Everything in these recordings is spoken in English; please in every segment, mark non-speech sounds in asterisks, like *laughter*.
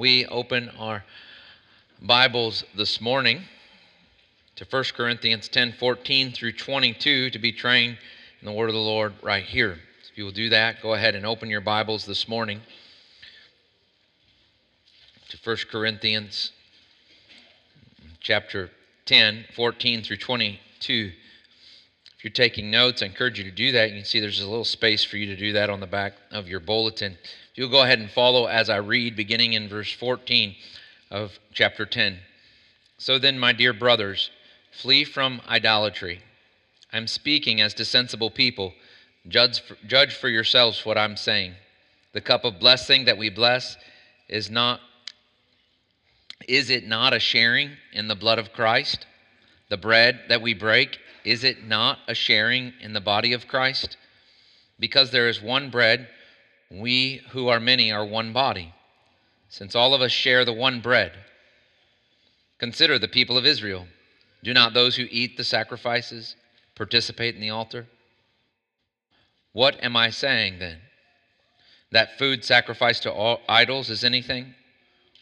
we open our Bibles this morning to 1 Corinthians 10 14 through 22 to be trained in the word of the Lord right here. If you will do that, go ahead and open your Bibles this morning to 1 Corinthians chapter 10 14 through 22. If you're taking notes, I encourage you to do that. You can see there's a little space for you to do that on the back of your bulletin. You'll go ahead and follow as I read, beginning in verse 14 of chapter 10. So then, my dear brothers, flee from idolatry. I'm speaking as to sensible people. Judge for, judge for yourselves what I'm saying. The cup of blessing that we bless is not is it not a sharing in the blood of Christ? The bread that we break is it not a sharing in the body of Christ? Because there is one bread, we who are many are one body, since all of us share the one bread. Consider the people of Israel. Do not those who eat the sacrifices participate in the altar? What am I saying then? That food sacrificed to idols is anything?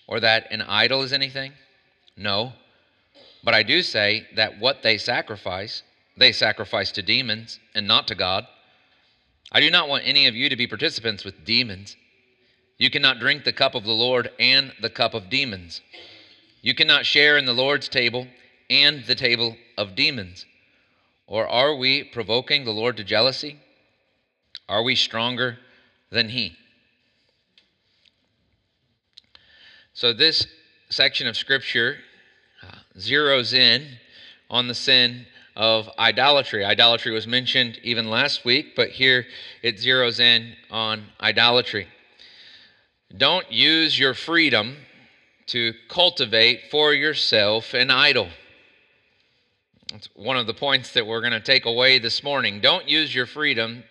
Or that an idol is anything? No. But I do say that what they sacrifice, they sacrifice to demons and not to God. I do not want any of you to be participants with demons. You cannot drink the cup of the Lord and the cup of demons. You cannot share in the Lord's table and the table of demons. Or are we provoking the Lord to jealousy? Are we stronger than He? So, this section of Scripture uh, zeroes in on the sin of idolatry. Idolatry was mentioned even last week, but here it zeroes in on idolatry. Don't use your freedom to cultivate for yourself an idol. That's one of the points that we're going to take away this morning. Don't use your freedom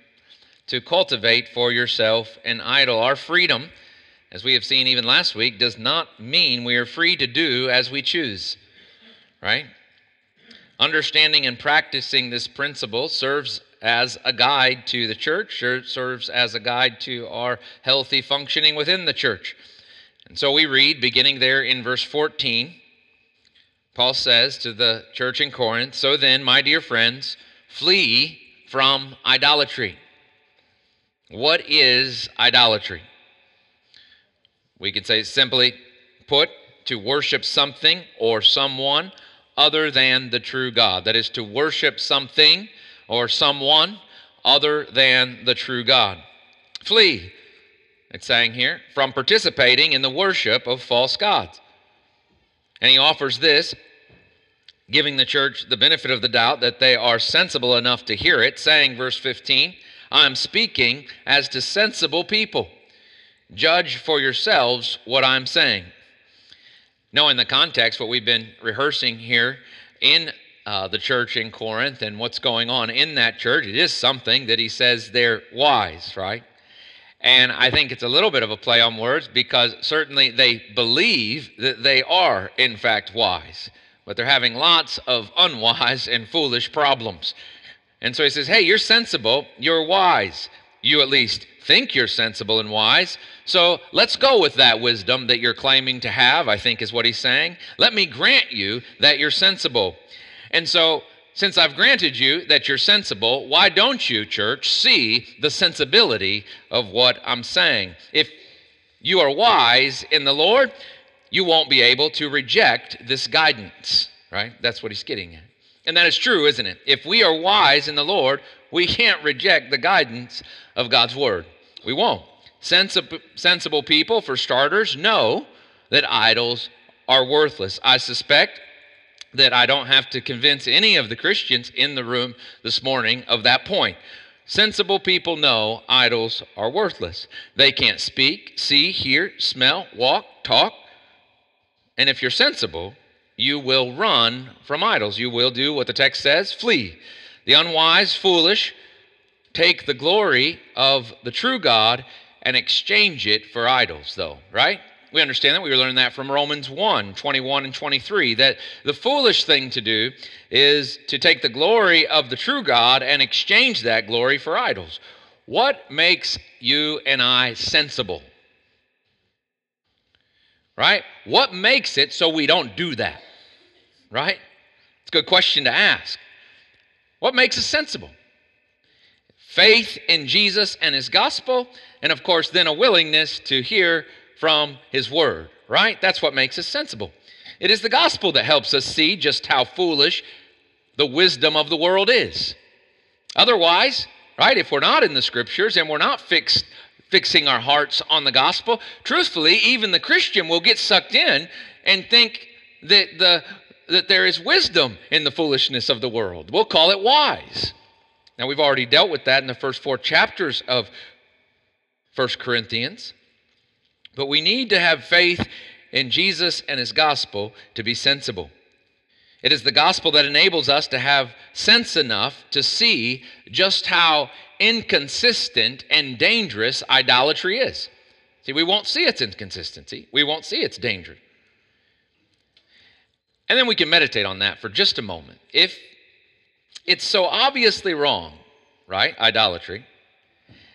to cultivate for yourself an idol. Our freedom, as we have seen even last week, does not mean we are free to do as we choose, right? Understanding and practicing this principle serves as a guide to the church, serves as a guide to our healthy functioning within the church. And so we read, beginning there in verse 14, Paul says to the church in Corinth, So then, my dear friends, flee from idolatry. What is idolatry? We could say simply put, to worship something or someone other than the true God. That is to worship something or someone other than the true God. Flee, it's saying here, from participating in the worship of false gods. And he offers this, giving the church the benefit of the doubt that they are sensible enough to hear it, saying, verse 15, I'm speaking as to sensible people. Judge for yourselves what I'm saying knowing the context, what we've been rehearsing here in uh, the church in Corinth and what's going on in that church, it is something that he says they're wise, right? And I think it's a little bit of a play on words because certainly they believe that they are, in fact, wise, but they're having lots of unwise and foolish problems. And so he says, Hey, you're sensible, you're wise. You at least think you're sensible and wise. So let's go with that wisdom that you're claiming to have, I think is what he's saying. Let me grant you that you're sensible. And so, since I've granted you that you're sensible, why don't you, church, see the sensibility of what I'm saying? If you are wise in the Lord, you won't be able to reject this guidance, right? That's what he's getting at. And that is true, isn't it? If we are wise in the Lord, we can't reject the guidance of God's word. We won't. Sensible, sensible people, for starters, know that idols are worthless. I suspect that I don't have to convince any of the Christians in the room this morning of that point. Sensible people know idols are worthless. They can't speak, see, hear, smell, walk, talk. And if you're sensible, you will run from idols. You will do what the text says flee. The unwise, foolish, take the glory of the true God and exchange it for idols, though, right? We understand that. We learned that from Romans 1 21 and 23. That the foolish thing to do is to take the glory of the true God and exchange that glory for idols. What makes you and I sensible? right? What makes it so we don't do that? Right? It's a good question to ask. What makes us sensible? Faith in Jesus and his gospel, and of course, then a willingness to hear from his word, right? That's what makes us sensible. It is the gospel that helps us see just how foolish the wisdom of the world is. Otherwise, right, if we're not in the scriptures and we're not fixed fixing our hearts on the gospel, truthfully, even the Christian will get sucked in and think that the that there is wisdom in the foolishness of the world. We'll call it wise. Now we've already dealt with that in the first 4 chapters of 1 Corinthians. But we need to have faith in Jesus and his gospel to be sensible. It is the gospel that enables us to have sense enough to see just how inconsistent and dangerous idolatry is. See, we won't see its inconsistency, we won't see its danger. And then we can meditate on that for just a moment. If it's so obviously wrong, right? Idolatry.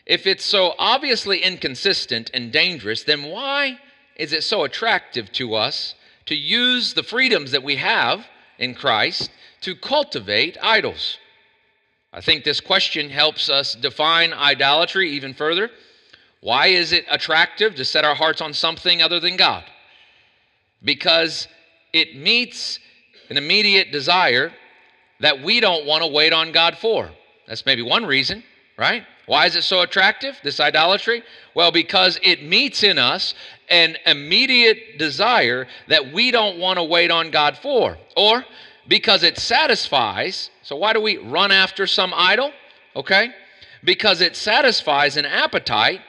If it's so obviously inconsistent and dangerous, then why is it so attractive to us to use the freedoms that we have in Christ to cultivate idols? I think this question helps us define idolatry even further. Why is it attractive to set our hearts on something other than God? Because it meets an immediate desire that we don't want to wait on God for. That's maybe one reason, right? Why is it so attractive, this idolatry? Well, because it meets in us an immediate desire that we don't want to wait on God for. Or because it satisfies, so why do we run after some idol? Okay? Because it satisfies an appetite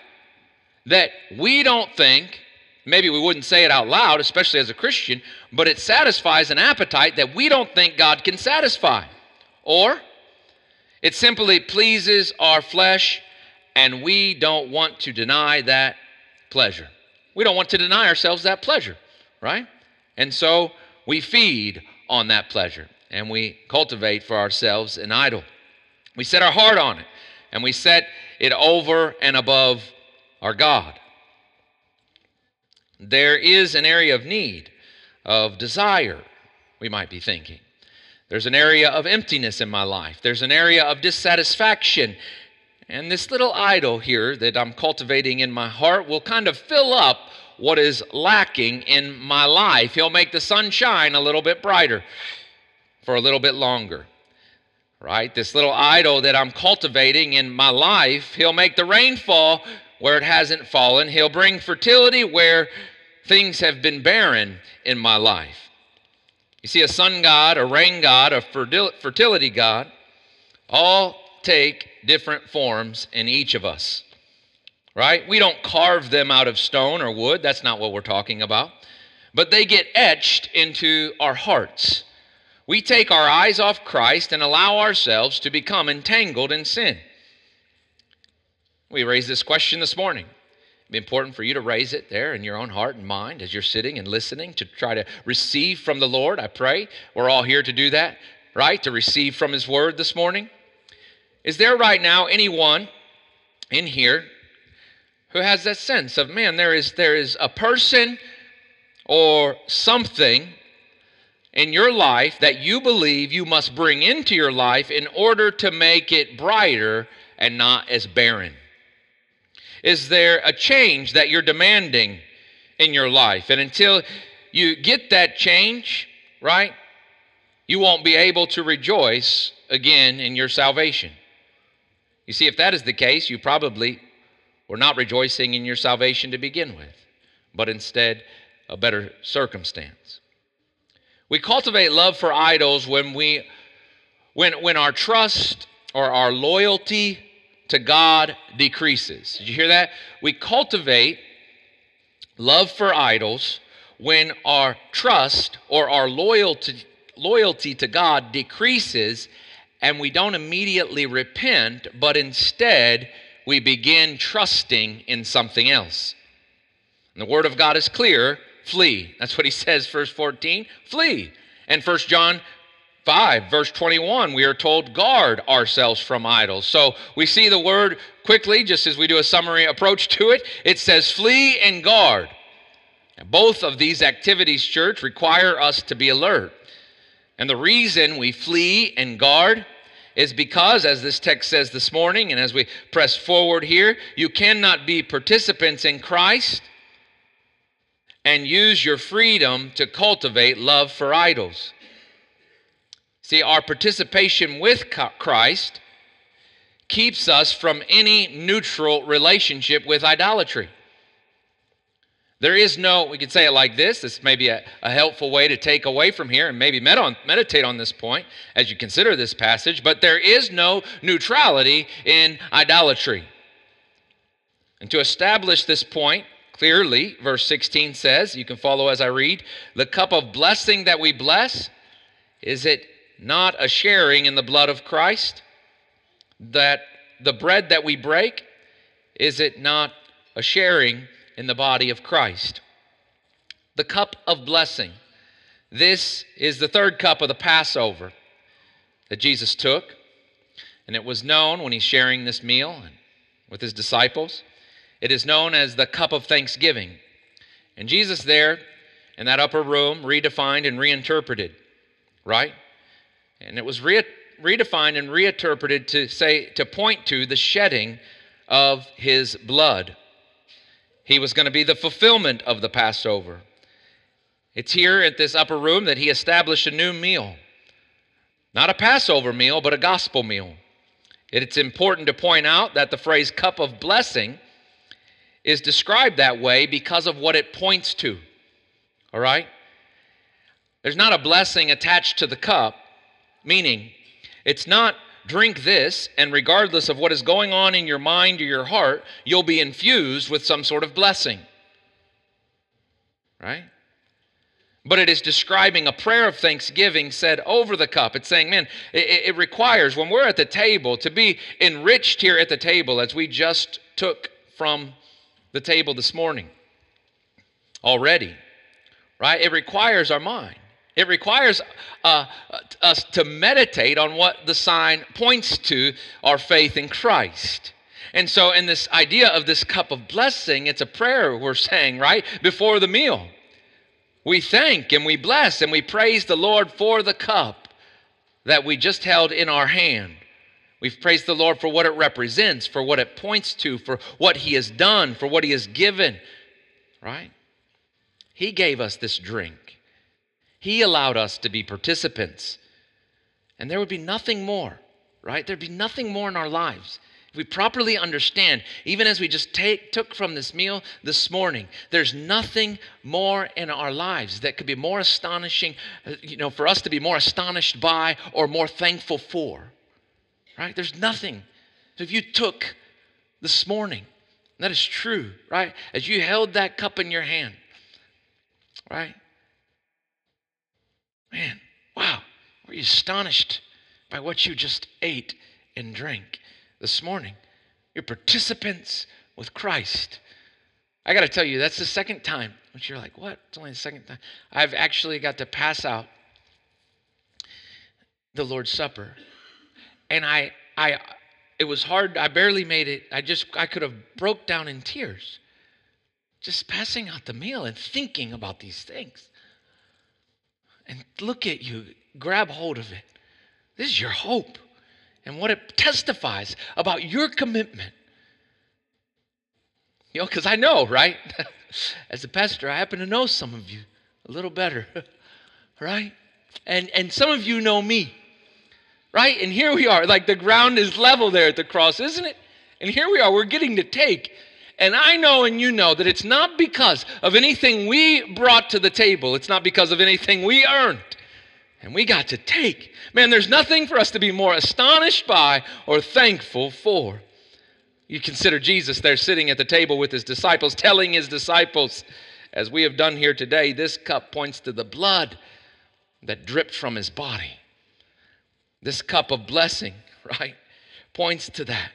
that we don't think, maybe we wouldn't say it out loud, especially as a Christian, but it satisfies an appetite that we don't think God can satisfy. Or it simply pleases our flesh, and we don't want to deny that pleasure. We don't want to deny ourselves that pleasure, right? And so we feed on that pleasure and we cultivate for ourselves an idol. We set our heart on it and we set it over and above our God. There is an area of need, of desire, we might be thinking. There's an area of emptiness in my life. There's an area of dissatisfaction. And this little idol here that I'm cultivating in my heart will kind of fill up what is lacking in my life. He'll make the sun shine a little bit brighter for a little bit longer. Right? This little idol that I'm cultivating in my life, he'll make the rain fall where it hasn't fallen. He'll bring fertility where things have been barren in my life. You see, a sun god, a rain god, a fertility god, all take different forms in each of us right? We don't carve them out of stone or wood. That's not what we're talking about. But they get etched into our hearts. We take our eyes off Christ and allow ourselves to become entangled in sin. We raised this question this morning. Be important for you to raise it there in your own heart and mind as you're sitting and listening to try to receive from the Lord. I pray we're all here to do that, right? To receive from His Word this morning. Is there right now anyone in here who has that sense of man there is there is a person or something in your life that you believe you must bring into your life in order to make it brighter and not as barren is there a change that you're demanding in your life and until you get that change right you won't be able to rejoice again in your salvation you see if that is the case you probably were not rejoicing in your salvation to begin with, but instead a better circumstance. We cultivate love for idols when we when when our trust or our loyalty to God decreases. Did you hear that? We cultivate love for idols when our trust or our loyalty loyalty to God decreases and we don't immediately repent, but instead we begin trusting in something else. And the word of God is clear flee. That's what he says, verse 14 flee. And First John 5, verse 21, we are told, guard ourselves from idols. So we see the word quickly, just as we do a summary approach to it. It says, flee and guard. Both of these activities, church, require us to be alert. And the reason we flee and guard is because, as this text says this morning, and as we press forward here, you cannot be participants in Christ and use your freedom to cultivate love for idols. See, our participation with Christ keeps us from any neutral relationship with idolatry. There is no, we could say it like this. This may be a, a helpful way to take away from here and maybe med on, meditate on this point as you consider this passage. But there is no neutrality in idolatry. And to establish this point clearly, verse 16 says, you can follow as I read, the cup of blessing that we bless, is it not a sharing in the blood of Christ? That the bread that we break, is it not a sharing in the body of Christ. The cup of blessing. This is the third cup of the Passover that Jesus took. And it was known when he's sharing this meal with his disciples. It is known as the cup of thanksgiving. And Jesus, there in that upper room, redefined and reinterpreted, right? And it was re- redefined and reinterpreted to say, to point to the shedding of his blood. He was going to be the fulfillment of the Passover. It's here at this upper room that he established a new meal. Not a Passover meal, but a gospel meal. It's important to point out that the phrase cup of blessing is described that way because of what it points to. All right? There's not a blessing attached to the cup, meaning it's not drink this, and regardless of what is going on in your mind or your heart, you'll be infused with some sort of blessing. Right? But it is describing a prayer of thanksgiving said over the cup. It's saying, man, it, it, requires, when we're at the table, to be enriched here at the table as we just took from the table this morning already. Right? It requires our mind. It requires uh, us to meditate on what the sign points to our faith in Christ. And so, in this idea of this cup of blessing, it's a prayer we're saying, right? Before the meal. We thank and we bless and we praise the Lord for the cup that we just held in our hand. We've praised the Lord for what it represents, for what it points to, for what He has done, for what He has given, right? He gave us this drink. He allowed us to be participants. And there would be nothing more, right? There'd be nothing more in our lives. If we properly understand, even as we just take, took from this meal this morning, there's nothing more in our lives that could be more astonishing, uh, you know, for us to be more astonished by or more thankful for, right? There's nothing. So if you took this morning, that is true, right? As you held that cup in your hand, right? Man, wow, were you astonished by what you just ate and drank this morning? You're participants with Christ. I got to tell you, that's the second time, which you're like, what? It's only the second time. I've actually got to pass out the Lord's Supper. And I, I, it was hard. I barely made it. I just, I could have broke down in tears just passing out the meal and thinking about these things and look at you, grab hold of it. This is your hope and what it testifies about your commitment. You know, because I know, right? *laughs* As a pastor, I happen to know some of you a little better, *laughs* right? And and some of you know me, right? And here we are, like the ground is level there at the cross, isn't it? And here we are, we're getting to take and I know and you know that it's not because of anything we brought to the table, it's not because of anything we earned. And we got to take. Man, there's nothing for us to be more astonished by or thankful for. You consider Jesus there sitting at the table with his disciples, telling his disciples, as we have done here today, this cup points to the blood that dripped from his body. This cup of blessing, *laughs* right, points to that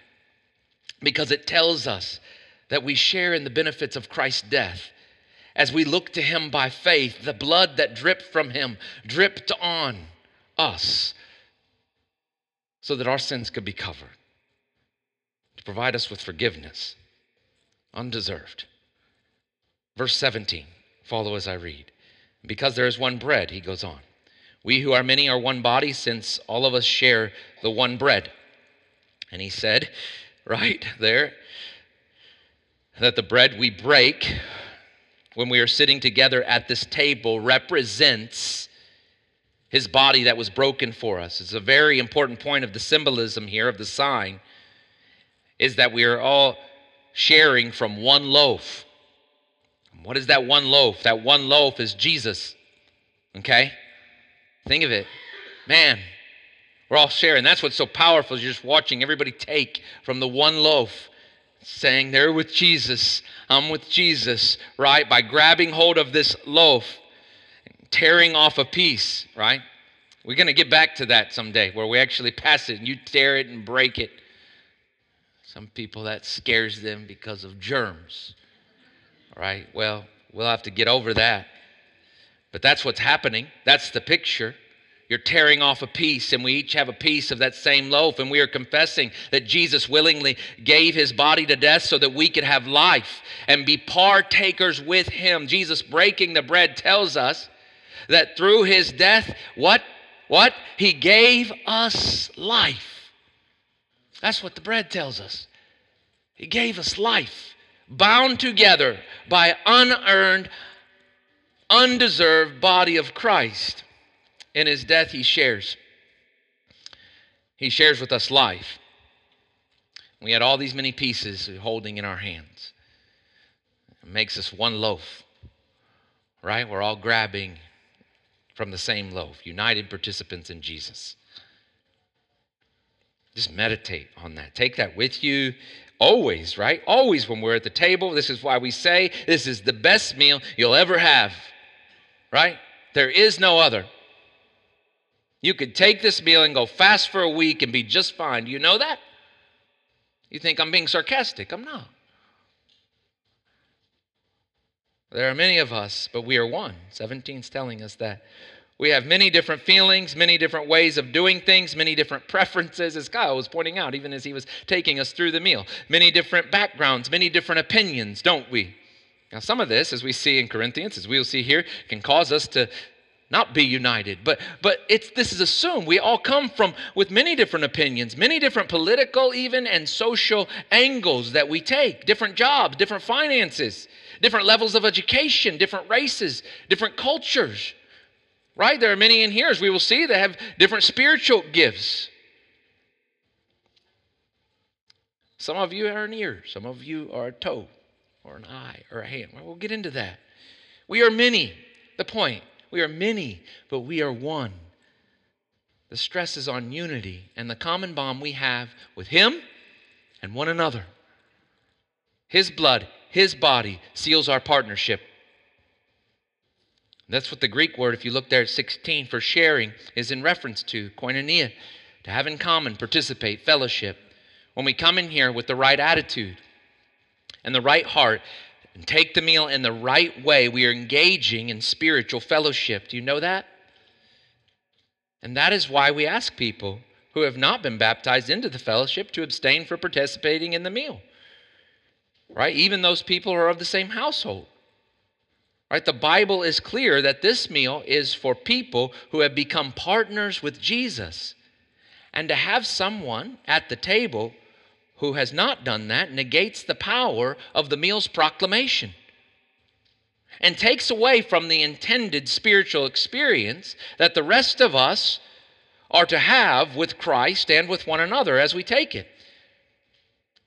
because it tells us that we share in the benefits of Christ's death. As we look to him by faith, the blood that dripped from him dripped on us so that our sins could be covered, to provide us with forgiveness, undeserved. Verse 17 Follow as I read. Because there is one bread, he goes on. We who are many are one body, since all of us share the one bread. And he said, right there, that the bread we break when we are sitting together at this table represents his body that was broken for us. It's a very important point of the symbolism here, of the sign, is that we are all sharing from one loaf. What is that one loaf? That one loaf is Jesus. Okay? Think of it. Man, we're all sharing. That's what's so powerful is you're just watching everybody take from the one loaf, saying, They're with Jesus. I'm with Jesus, right? By grabbing hold of this loaf, tearing off a piece, right? We're going to get back to that someday where we actually pass it and you tear it and break it. Some people that scares them because of germs, right? Well, we'll have to get over that. But that's what's happening. That's the picture. You're tearing off a piece, and we each have a piece of that same loaf, and we are confessing that Jesus willingly gave his body to death so that we could have life and be partakers with him. Jesus breaking the bread tells us that through his death, what? What? He gave us life. That's what the bread tells us. He gave us life, bound together by unearned, undeserved body of Christ. In his death, he shares. He shares with us life. We had all these many pieces holding in our hands. It makes us one loaf, right? We're all grabbing from the same loaf, united participants in Jesus. Just meditate on that. Take that with you always, right? Always when we're at the table. This is why we say this is the best meal you'll ever have, right? There is no other. You could take this meal and go fast for a week and be just fine. Do you know that? You think I'm being sarcastic? I'm not. There are many of us, but we are one. 17 is telling us that. We have many different feelings, many different ways of doing things, many different *laughs* preferences, as Kyle was pointing out, even as he was taking us through the meal. Many different backgrounds, many different opinions, don't we? Now, some of this, as we see in Corinthians, as we'll see here, can cause us to not be united but but it's this is assumed. We all come from with many different opinions many different political even and social angles that we take. Different jobs different finances different levels of education different races different cultures right? There are many in here as we will see that have different spiritual gifts. Some of you are an ear some of you are a toe or an eye or a hand. Well, we'll get into that. We are many. The point we are many, but we are one. The stress is on unity and the common bond we have with Him and one another. His blood, His body seals our partnership. That's what the Greek word, if you look there at 16, for sharing is in reference to koinonia, to have in common, participate, fellowship. When we come in here with the right attitude and the right heart, and take the meal in the right way, we are engaging in spiritual fellowship. Do you know that? And that is why we ask people who have not been baptized into the fellowship to abstain from participating in the meal. Right? Even those people are of the same household. Right? The Bible is clear that this meal is for people who have become partners with Jesus. And to have someone at the table who has not done that negates the power of the meal's proclamation and takes away from the intended spiritual experience that the rest of us are to have with Christ and with one another as we take it.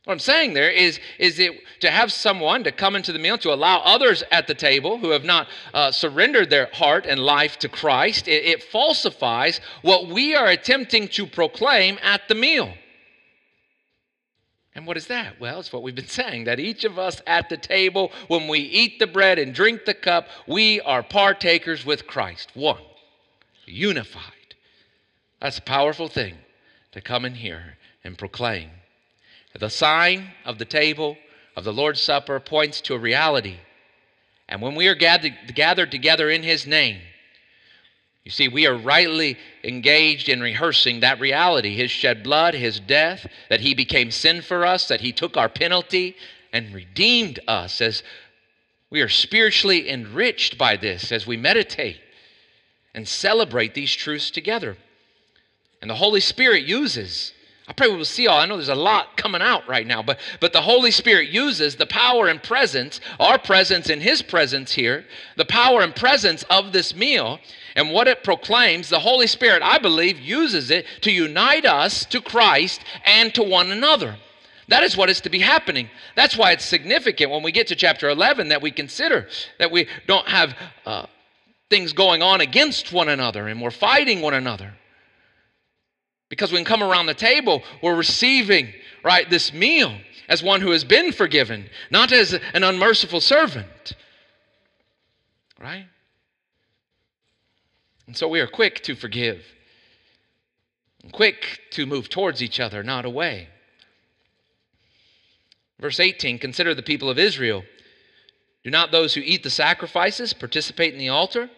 What I'm saying there is, is it to have someone to come into the meal, to allow others at the table who have not uh, surrendered their heart and life to Christ, it, it falsifies what we are attempting to proclaim at the meal. And what is that? Well, it's what we've been *laughs* saying that each of us at the table, when we eat the bread and drink the cup, we are partakers with Christ, one, unified. That's a powerful thing to come in here and proclaim. The sign of the table of the Lord's Supper points to a reality. And when we are gathered, gathered together in His name, you see, we are rightly engaged in rehearsing that reality His shed blood, His death, that He became sin for us, that He took our penalty and redeemed us as We are spiritually enriched by this as we meditate and celebrate these truths together. And the Holy Spirit uses I pray we will see all. I know there's a lot coming out right now, but, but the Holy Spirit uses the power and presence, our presence and His presence here, the power and presence of this meal and what it proclaims. The Holy Spirit, I believe, uses it to unite us to Christ and to one another. That is what is to be happening. That's why it's significant when we get to chapter 11 that we consider that we don't have uh, things going on against one another and we're fighting one another. Because when we come around the table, we're receiving, right, this meal as one who has been forgiven, not as an unmerciful servant. Right? And so we are quick to forgive, quick to move towards each other, not away. Verse 18 Consider the people of Israel. Do not those who eat the sacrifices participate in the altar?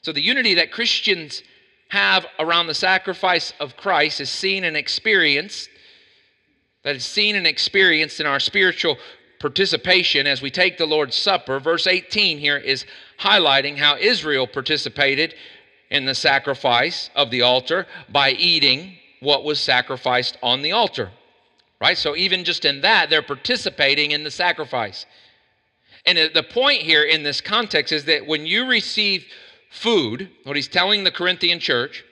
So the unity that Christians have around the sacrifice of Christ is seen and experienced, that is seen and experienced in our spiritual participation as we take the Lord's Supper. Verse 18 here is highlighting how Israel participated in the sacrifice of the altar by eating what was sacrificed on the altar. Right? So, even just in that, they're participating in the sacrifice. And the point here in this context is that when you receive food, what he's telling the Corinthian church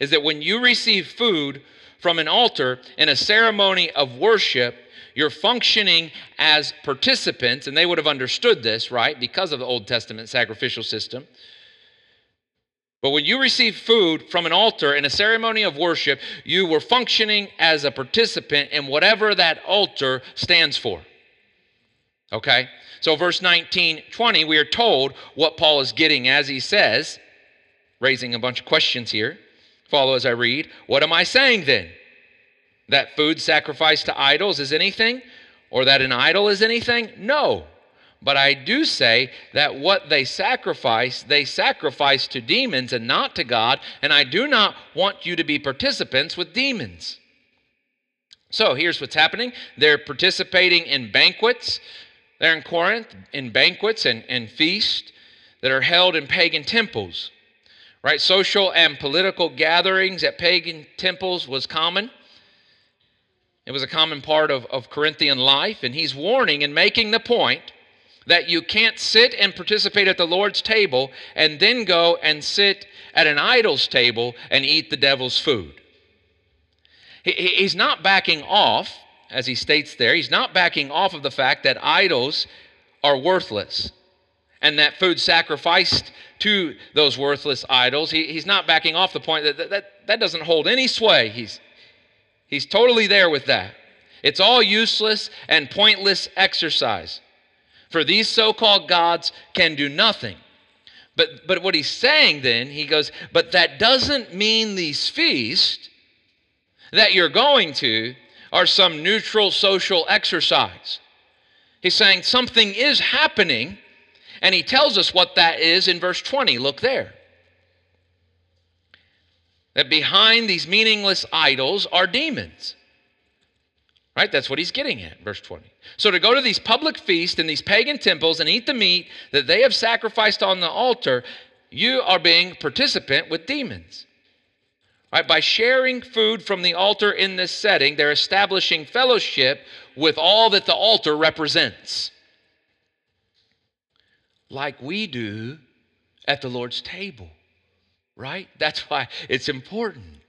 is that when you receive food from an altar in a ceremony of worship, you're functioning as participants, and they would have understood this, right, because of the Old Testament sacrificial system. But when you receive food from an altar in a ceremony of worship, you were functioning as a participant in whatever that altar stands for. Okay? So, verse 19, 20, we are told what Paul is getting as he says, raising a bunch of questions here. Follow as I read. What am I saying then? That food sacrificed to idols is anything? Or that an idol is anything? No. But I do say that what they sacrifice, they sacrifice to demons and not to God, and I do not want you to be participants with demons. So here's what's happening they're participating in banquets They're in Corinth, in banquets and, and feasts that are held in pagan temples. Right? Social and political gatherings at pagan temples was common. It was a common part of, of Corinthian life, and he's warning and making the point that you can't sit and participate at the Lord's table and then go and sit at an idol's table and eat the devil's food. He, he's not backing off as he states there, he's not backing off of the fact that idols are worthless and that food sacrificed to those worthless idols. He, he's not backing off the point that, that that, that doesn't hold any sway. He's, he's totally there with that. It's all useless and pointless exercise. For these so called gods can do nothing. But, but what he's saying then, he goes, but that doesn't mean these feasts that you're going to are some neutral social exercise. He's saying something is happening, and he tells us what that is in verse 20. Look there. That behind these meaningless idols are demons. Right? That's what he's getting at, verse 20. So to go to these public feasts and these pagan temples and eat the meat that they have sacrificed on the altar, you are being participant with demons. Right? By sharing food from the altar in this setting, they're establishing fellowship with all that the altar represents. Like we do at the Lord's table, right? That's why it's important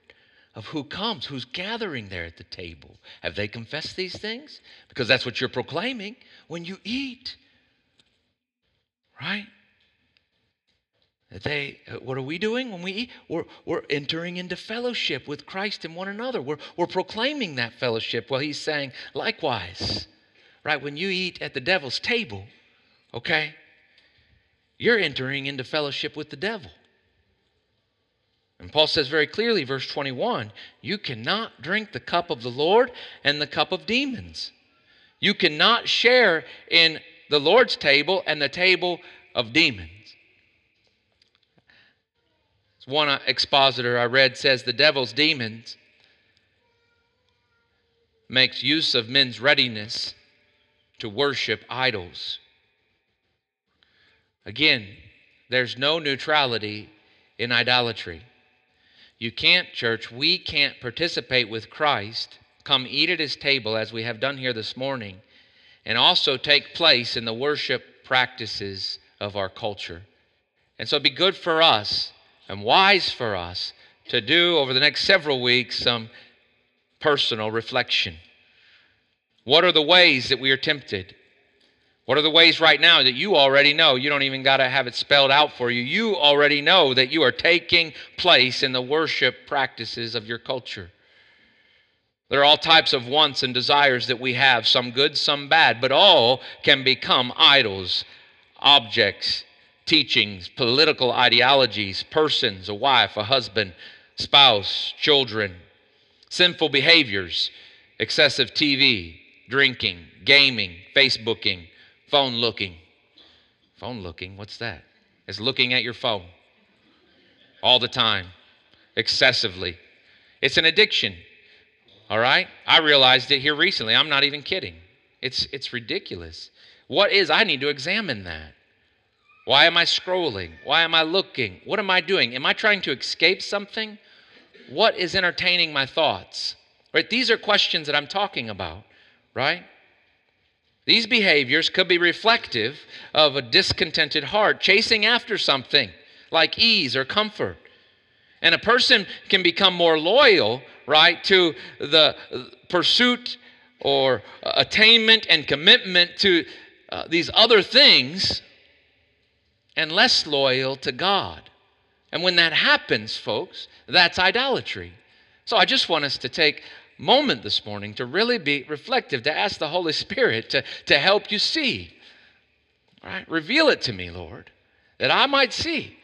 of who comes, who's gathering there at the table. Have they confessed these things? Because that's what you're proclaiming when you eat, right? They, uh, what are we doing when we eat? We're, we're entering into fellowship with Christ and one another. We're, we're proclaiming that fellowship. Well, he's saying, likewise, right? When you eat at the devil's table, okay, you're entering into fellowship with the devil. And Paul says very clearly, verse 21 you cannot drink the cup of the Lord and the cup of demons. You cannot share in the Lord's table and the table of demons. One expositor I read says the devil's demons makes use of men's readiness to worship idols. Again, there's no neutrality in idolatry. You can't, church, we can't participate with Christ, come eat at his table as we have done here this morning, and also take place in the worship practices of our culture. And so it'd be good for us and wise for us to do over the next several weeks some personal reflection. What are the ways that we are tempted? What are the ways right now that you already know? You don't even got to have it spelled out for you. You already know that you are taking place in the worship practices of your culture. There are all types of wants and desires that we have, some good, some bad, but all can become idols, objects, teachings, political ideologies, persons, a wife, a husband, spouse, children, sinful behaviors, excessive TV, drinking, gaming, Facebooking, phone looking. Phone looking, what's that? It's looking at your phone all the time, excessively. It's an addiction. All right? I realized it here recently. I'm not even kidding. It's, it's ridiculous. What is, I need to examine that. Why am I scrolling? Why am I looking? What am I doing? Am I trying to escape something? What is entertaining my thoughts? Right? These are questions that I'm talking about, right? These behaviors could be reflective of a discontented heart chasing after something like ease or comfort. And a person can become more loyal, right, to the pursuit or attainment and commitment to uh, these other things and less loyal to God. And when that happens, folks, that's idolatry. So I just want us to take moment this morning to really be reflective, to ask the Holy Spirit to, to help you see. Right? Reveal it to me, Lord, that I might see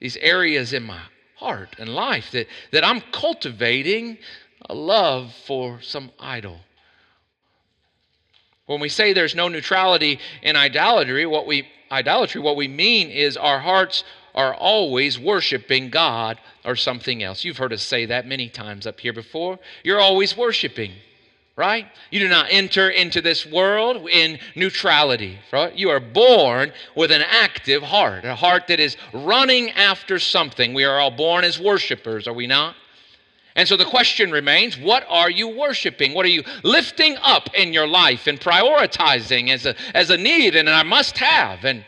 these areas in my heart and life that, that I'm cultivating a love for some idol. When we say there's no neutrality in idolatry, what we idolatry, what we mean is our hearts are always worshiping God or something else. You've heard us say that many times up here before. You're always worshiping, right? You do not enter into this world in neutrality, right? You are born with an active heart, a heart that is running after something. We are all born as worshipers, are we not? And so the question remains what are you worshiping? What are you lifting up in your life and prioritizing as a, as a need and a must have? And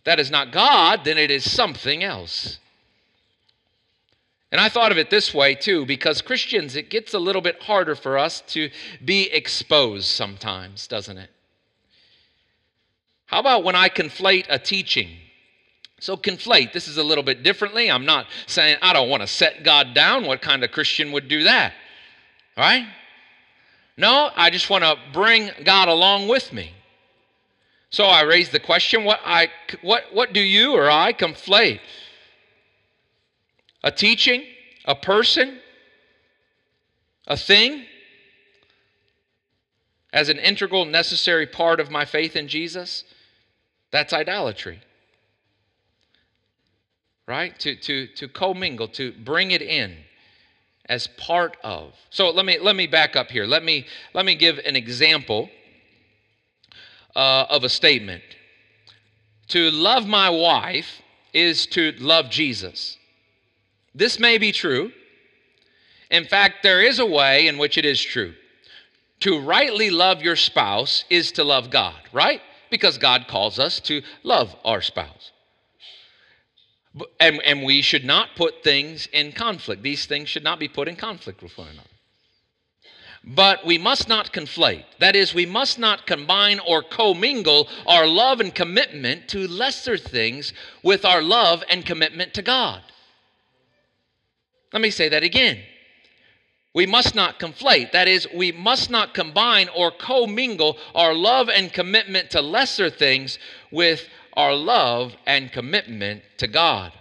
if that is not God, then it is something else. And I thought of it this way too, because Christians, it gets a little bit harder for us to be exposed sometimes, doesn't it? How about when I conflate a teaching? So, conflate. This is a little bit differently. I'm not saying I don't want to set God down. What kind of Christian would do that? All right? No, I just want to bring God along with me. So I raise the question what, I, what, what do you or I conflate? A teaching, a person, a thing, as an integral, necessary part of my faith in Jesus? That's idolatry right? To, to, to commingle, to bring it in as part of. So let me, let me back up here. Let me, let me give an example uh, of a statement. To love my wife is to love Jesus. This may be true. In fact, there is a way in which it is true. To rightly love your spouse is to love God, right? Because God calls us to love our spouse. And, and we should not put things in conflict. These things should not be put in conflict with one another. But we must not conflate. That is, we must not combine or commingle our love and commitment to lesser things with our love and commitment to God. Let me say that again. We must not conflate. That is, we must not combine or commingle our love and commitment to lesser things with our love and commitment to God.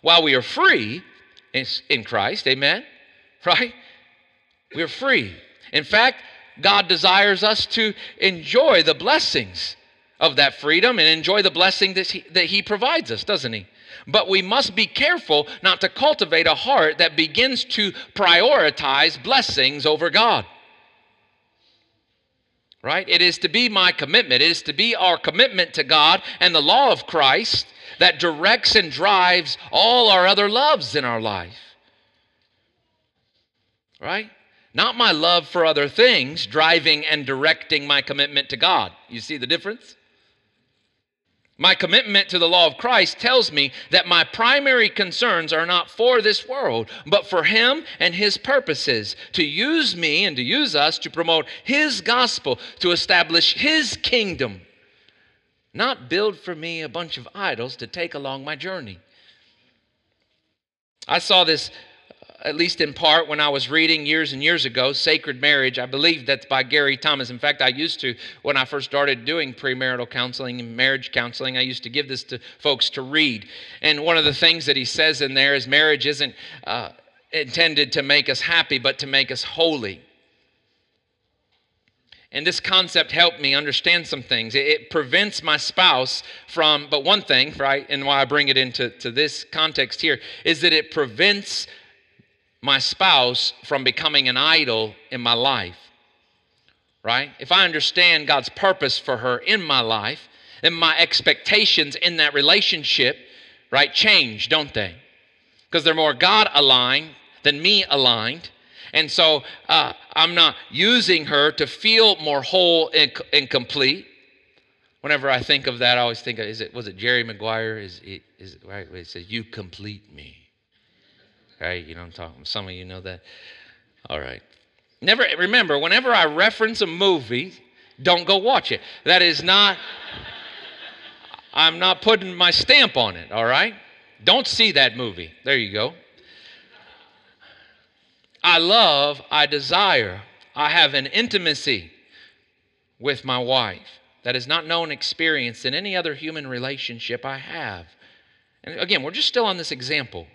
While we are free in Christ, amen? Right? We're free. In fact, God desires us to enjoy the blessings of that freedom and enjoy the blessing that he, that he provides us, doesn't He? But we must be careful not to cultivate a heart that begins to prioritize blessings over God. Right? It is to be my commitment. It is to be our commitment to God and the law of Christ that directs and drives all our other loves in our life. Right? Not my love for other things driving and directing my commitment to God. You see the difference? My commitment to the law of Christ tells me that my primary concerns are not for this world, but for Him and His purposes, to use me and to use us to promote His gospel, to establish His kingdom, not build for me a bunch of idols to take along my journey. I saw this at least in part, when I was reading years and years ago, Sacred Marriage. I believe that's by Gary Thomas. In fact, I used to, when I first started doing premarital counseling and marriage counseling, I used to give this to folks to read. And one of the things that he says in there is marriage isn't uh, intended to make us happy, but to make us holy. And this concept helped me understand some things. It, prevents my spouse from, but one thing, right, and why I bring it into to this context here, is that it prevents my spouse from becoming an idol in my life. Right? If I understand God's purpose for her in my life, then my expectations in that relationship, right, change, don't they? Because they're more God aligned than me aligned. And so uh, I'm not using her to feel more whole and, and, complete. Whenever I think of that, I always think, of, is it was it Jerry Maguire? Is it, is it right? It says, "You complete me." Right? You know I'm talking. Some of you know that. All right. Never remember, whenever I reference a movie, don't go watch it. That is not, I'm not putting my stamp on it, all right? Don't see that movie. There you go. I love, I desire, I have an intimacy with my wife that is not known, experienced in any other human relationship I have. And again, we're just still on this example.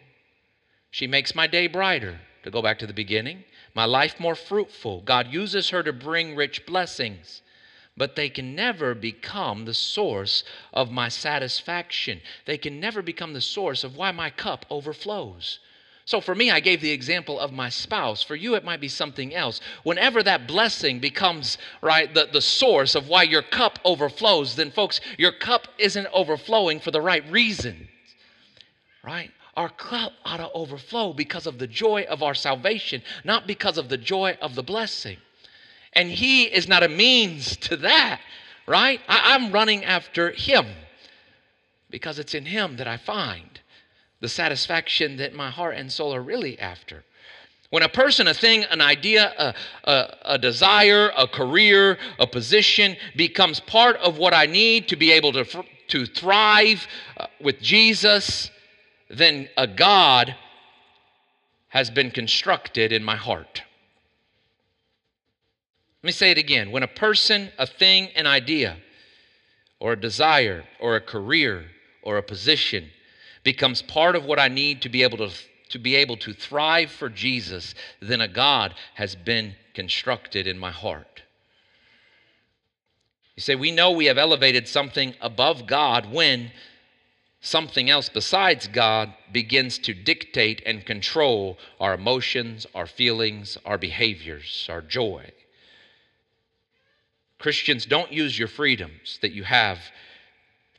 She makes my day brighter, to go back to the beginning, my life more fruitful. God uses her to bring rich blessings, but they can never become the source of my satisfaction. They can never become the source of why my cup overflows. So for me, I gave the example of my spouse. For you, it might be something else. Whenever that blessing becomes, right, the, the source of why your cup overflows, then folks, your cup isn't overflowing for the right reasons, right? Our cup ought to overflow because of the joy of our salvation, not because of the joy of the blessing. And He is not a means to that, right? I, am running after Him because it's in Him that I find the satisfaction that my heart and soul are really after. When a person, a thing, an idea, a, a, a, desire, a career, a position becomes part of what I need to be able to, to thrive uh, with Jesus, then a God has been constructed in my heart. Let me say it again. When a person, a thing, an idea, or a desire, or a career, or a position becomes part of what I need to be able to, to be able to thrive for Jesus, then a God has been constructed in my heart. You say, we know we have elevated something above God when something else besides God begins to dictate and control our emotions, our feelings, our behaviors, our joy. Christians, don't use your freedoms that you have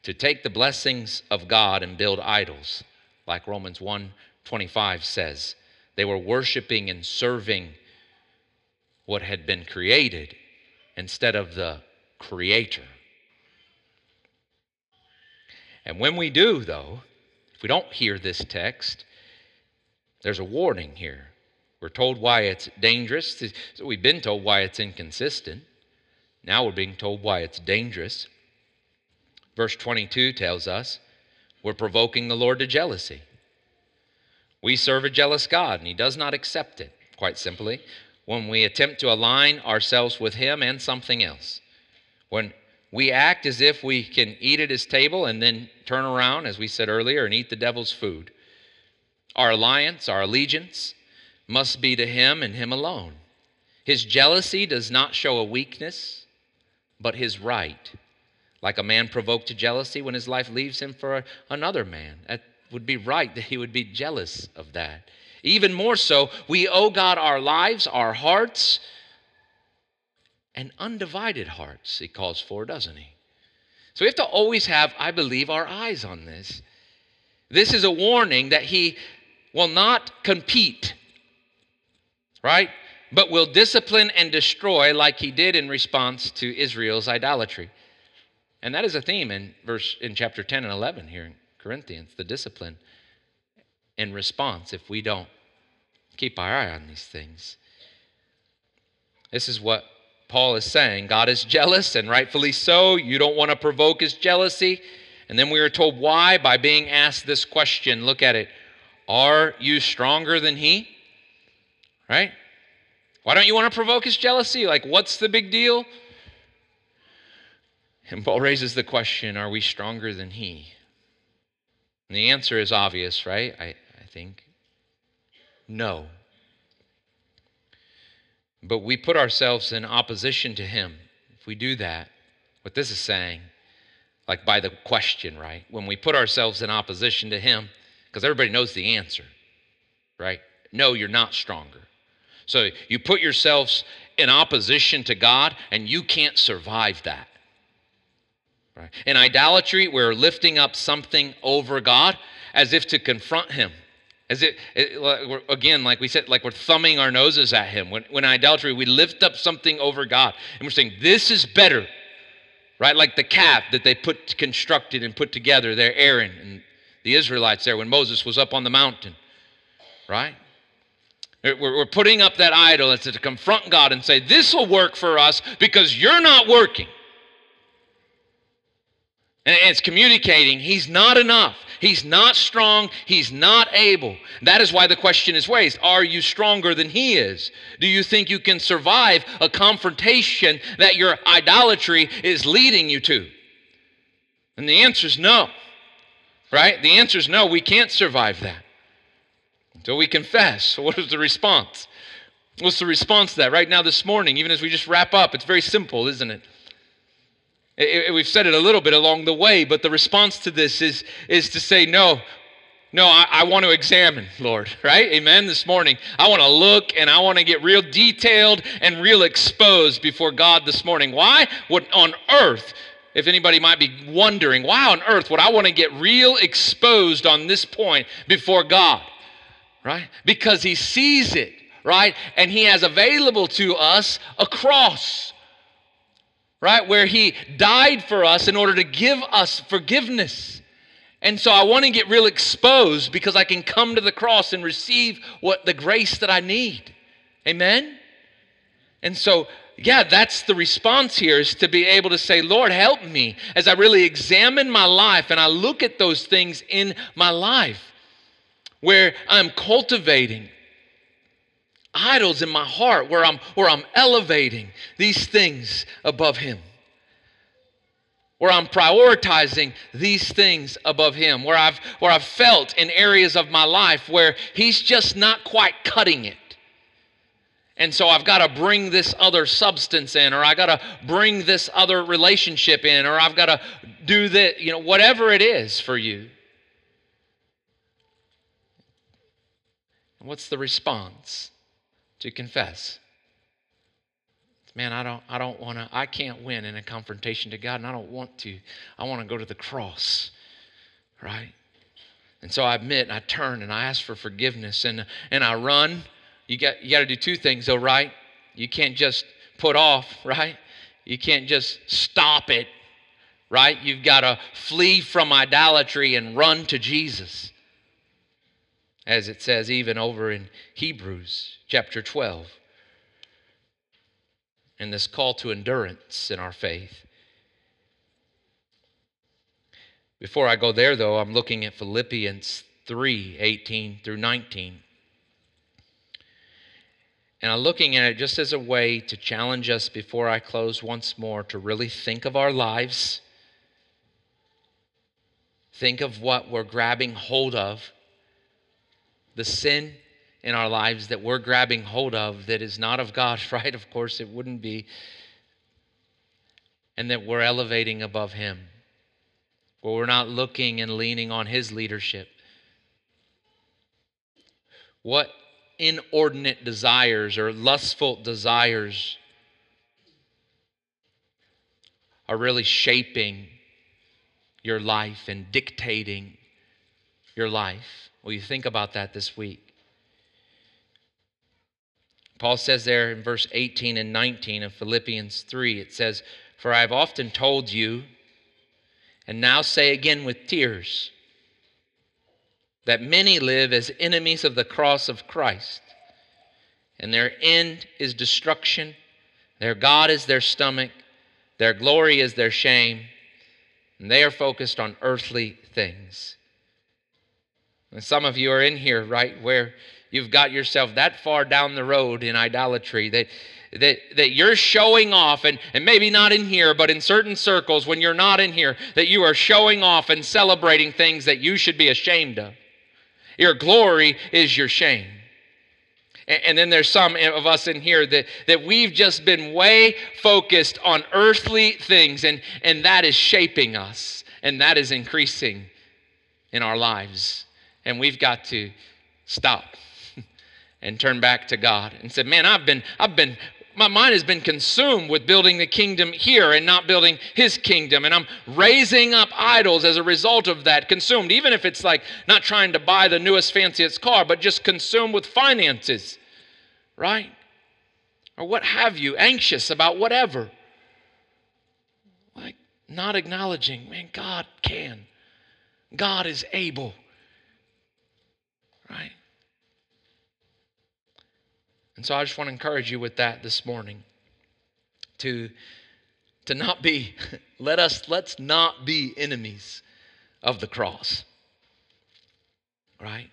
to take the blessings of God and build idols, like Romans 1:25 says. They were worshiping and serving what had been created instead of the creator. And when we do, though, if we don't hear this text, there's a warning here. We're told why it's dangerous. So we've been told why it's inconsistent. Now we're being told why it's dangerous. Verse 22 tells us we're provoking the Lord to jealousy. We serve a jealous God, and He does not accept it, quite simply, when we attempt to align ourselves with Him and something else. When we act as if we can eat at his table and then turn around, as we said earlier, and eat the devil's food. Our alliance, our allegiance, must be to him and him alone. His jealousy does not show a weakness, but his right. Like a man provoked to jealousy when his life leaves him for another man. That would be right that he would be jealous of that. Even more so, we owe God our lives, our hearts, and undivided hearts, he calls for, doesn't he? So we have to always have, I believe, our eyes on this. This is a warning that he will not compete, right? But will discipline and destroy like he did in response to Israel's idolatry. And that is a theme in verse in chapter 10 and 11 here in Corinthians, the discipline in response if we don't keep our eye on these things. This is what Paul is saying. God is jealous, and rightfully so. You don't want to provoke his jealousy. And then we are told why by being asked this question. Look at it. Are you stronger than he? Right? Why don't you want to provoke his jealousy? Like, what's the big deal? And Paul raises the question Are we stronger than he? And the answer is obvious, right? I, I think. No. But we put ourselves in opposition to him. If we do that, what this is saying, like by the question, right? When we put ourselves in opposition to him, because everybody knows the answer, right? No, you're not stronger. So you put yourselves in opposition to God, and you can't survive that. Right? In idolatry, we're lifting up something over God as if to confront Him. As it, it, again, like we said, like we're thumbing our noses at him. When, when idolatry, we lift up something over God and we're saying, This is better, right? Like the calf that they put constructed and put together there, Aaron and the Israelites there when Moses was up on the mountain, right? We're, we're putting up that idol as to confront God and say, This will work for us because you're not working. And it's communicating he's not enough. He's not strong. He's not able. That is why the question is raised Are you stronger than he is? Do you think you can survive a confrontation that your idolatry is leading you to? And the answer is no. Right? The answer is no, we can't survive that. So we confess. So, *laughs* what is the response? What's the response to that? Right now, this morning, even as we just wrap up, it's very simple, isn't it? It, it, we've said it a little bit along the way, but the response to this is, is to say, no, no, I, I, want to examine, Lord, *laughs* right? Amen. This morning, I want to look and I want to get real detailed and real exposed before God this morning. Why? What on earth, if anybody might be wondering, why on earth would I want to get real exposed on this point before God? Right? Because He sees it, right? And He has available to us a cross right? Where he died for us in order to give us forgiveness. And so I want to get real exposed because I can come to the cross and receive what the grace that I need. Amen? And so, yeah, that's the response here is to be able to say, Lord, help me as I really examine my life and I look at those things in my life where I'm cultivating idols in my heart where I'm, where I'm elevating these things above Him. Where I'm prioritizing these things above Him. Where I've, where I've felt in areas of my life where He's just not quite cutting it. And so I've got to bring this other substance in, or I got to bring this other relationship in, or I've got to do that, you know, whatever it is for you. What's the response? To confess. Man, I don't I don't want to I can't win in a confrontation to God and I don't want to. I want to go to the cross. Right? And so I admit and I turn and I ask for forgiveness and and I run. You got you got to do two things though, right? You can't just put off, right? You can't just stop it, right? You've got to flee from idolatry and run to Jesus as it says even over in Hebrews chapter 12. And this call to endurance in our faith. Before I go there, though, I'm looking at Philippians 3 18 through 19. And I'm looking at it just as a way to challenge us before I close once more to really think of our lives, think of what we're grabbing hold of the sin in our lives that we're grabbing hold of that is not of God, *laughs* right? Of course, it wouldn't be. And that we're elevating above Him, where we're not looking and leaning on His leadership. What inordinate desires or lustful desires are really shaping your life and dictating your life? Will you think about that this week? Paul says there in verse 18 and 19 of Philippians 3, it says, For I have often told you, and now say again with tears, that many live as enemies of the cross of Christ, and their end is destruction, their God is their stomach, their glory is their shame, and they are focused on earthly things. And some of you are in here, right, where you've got yourself that far down the road in idolatry that that, that you're showing off, and, and maybe not in here, but in certain circles when you're not in here, that you are showing off and celebrating things that you should be ashamed of. Your glory is your shame. And, and then there's some of us in here that, that we've just been way focused on earthly things, and, and that is shaping us, and that is increasing in our lives. And we've got to stop *laughs* and turn back to God and said, Man, I've been, I've been, my mind has been consumed with building the kingdom here and not building his kingdom. And I'm raising up idols as a result of that, consumed, even if it's like not trying to buy the newest, fanciest car, but just consumed with finances, right? Or what have you, anxious about whatever. Like not acknowledging, man, God can. God is able, right? And so I just want to encourage you with that this morning to to not be *laughs* let us let's not be enemies of the cross. Right?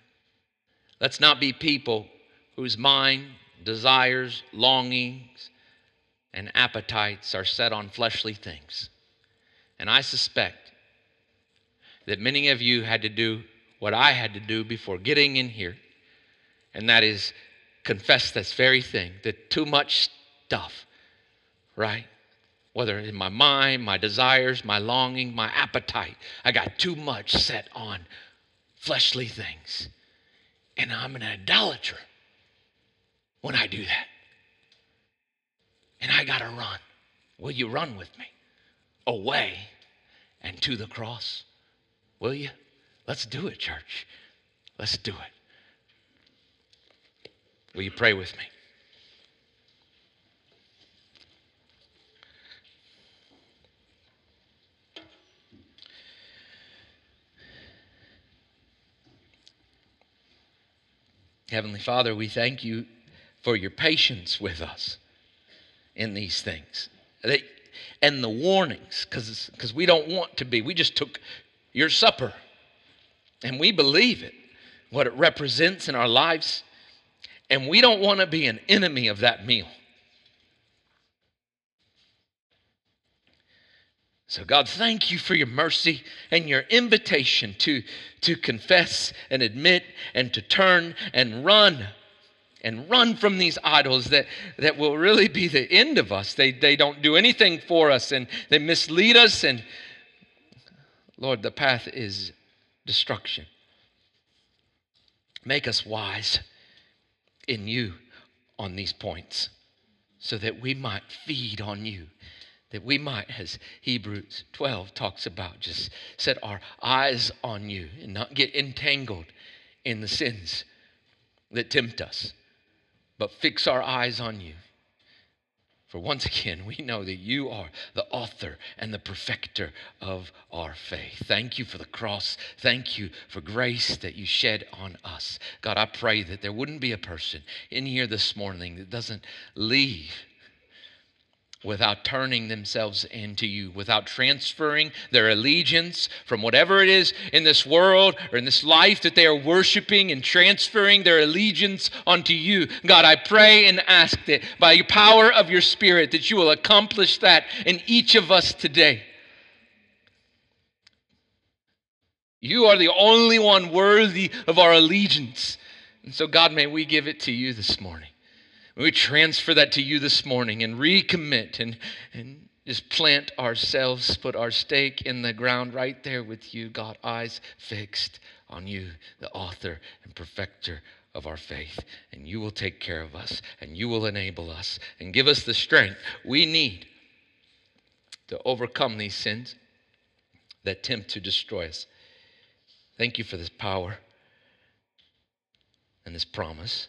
Let's not be people whose mind, desires, longings, and appetites are set on fleshly things. And I suspect that many of you had to do what I had to do before getting in here, and that is confess this very thing that too much stuff, right? Whether in my mind, my desires, my longing, my appetite, I got too much set on fleshly things. And I'm an idolater when I do that. And I got to run. Will you run with me? Away and to the cross. Will you? Let's do it, church. Let's do it. Will you pray with me? Heavenly Father, we thank you for your patience with us in these things. and the warnings, because we don't want to be. We just took your supper and we believe it, what it represents in our lives. And we don't want to be an enemy of that meal. So, God, thank you for your mercy and your invitation to, to confess and admit and to turn and run and run from these idols that, that will really be the end of us. They, they don't do anything for us and they mislead us. And Lord, the path is destruction. Make us wise in you on these points so that we might feed on you. That we might, as Hebrews 12 talks about, just set our eyes on you and not get entangled in the sins that tempt us, but fix our eyes on you for once again, we know that you are the author and the perfecter of our faith. Thank you for the cross. Thank you for grace that you shed on us. God, I pray that there wouldn't be a person in here this morning that doesn't leave without turning themselves into you, without transferring their allegiance from whatever it is in this world or in this life that they are worshiping and transferring their allegiance onto you. God, I pray and ask that by the power of your Spirit that you will accomplish that in each of us today. You are the only one worthy of our allegiance. And so, God, may we give it to you this morning. We transfer that to you this morning and recommit and, and just plant ourselves, put our stake in the ground right there with you, God, eyes fixed on you, the author and perfecter of our faith. And you will take care of us and you will enable us and give us the strength we need to overcome these sins that tempt to destroy us. Thank you for this power and this promise.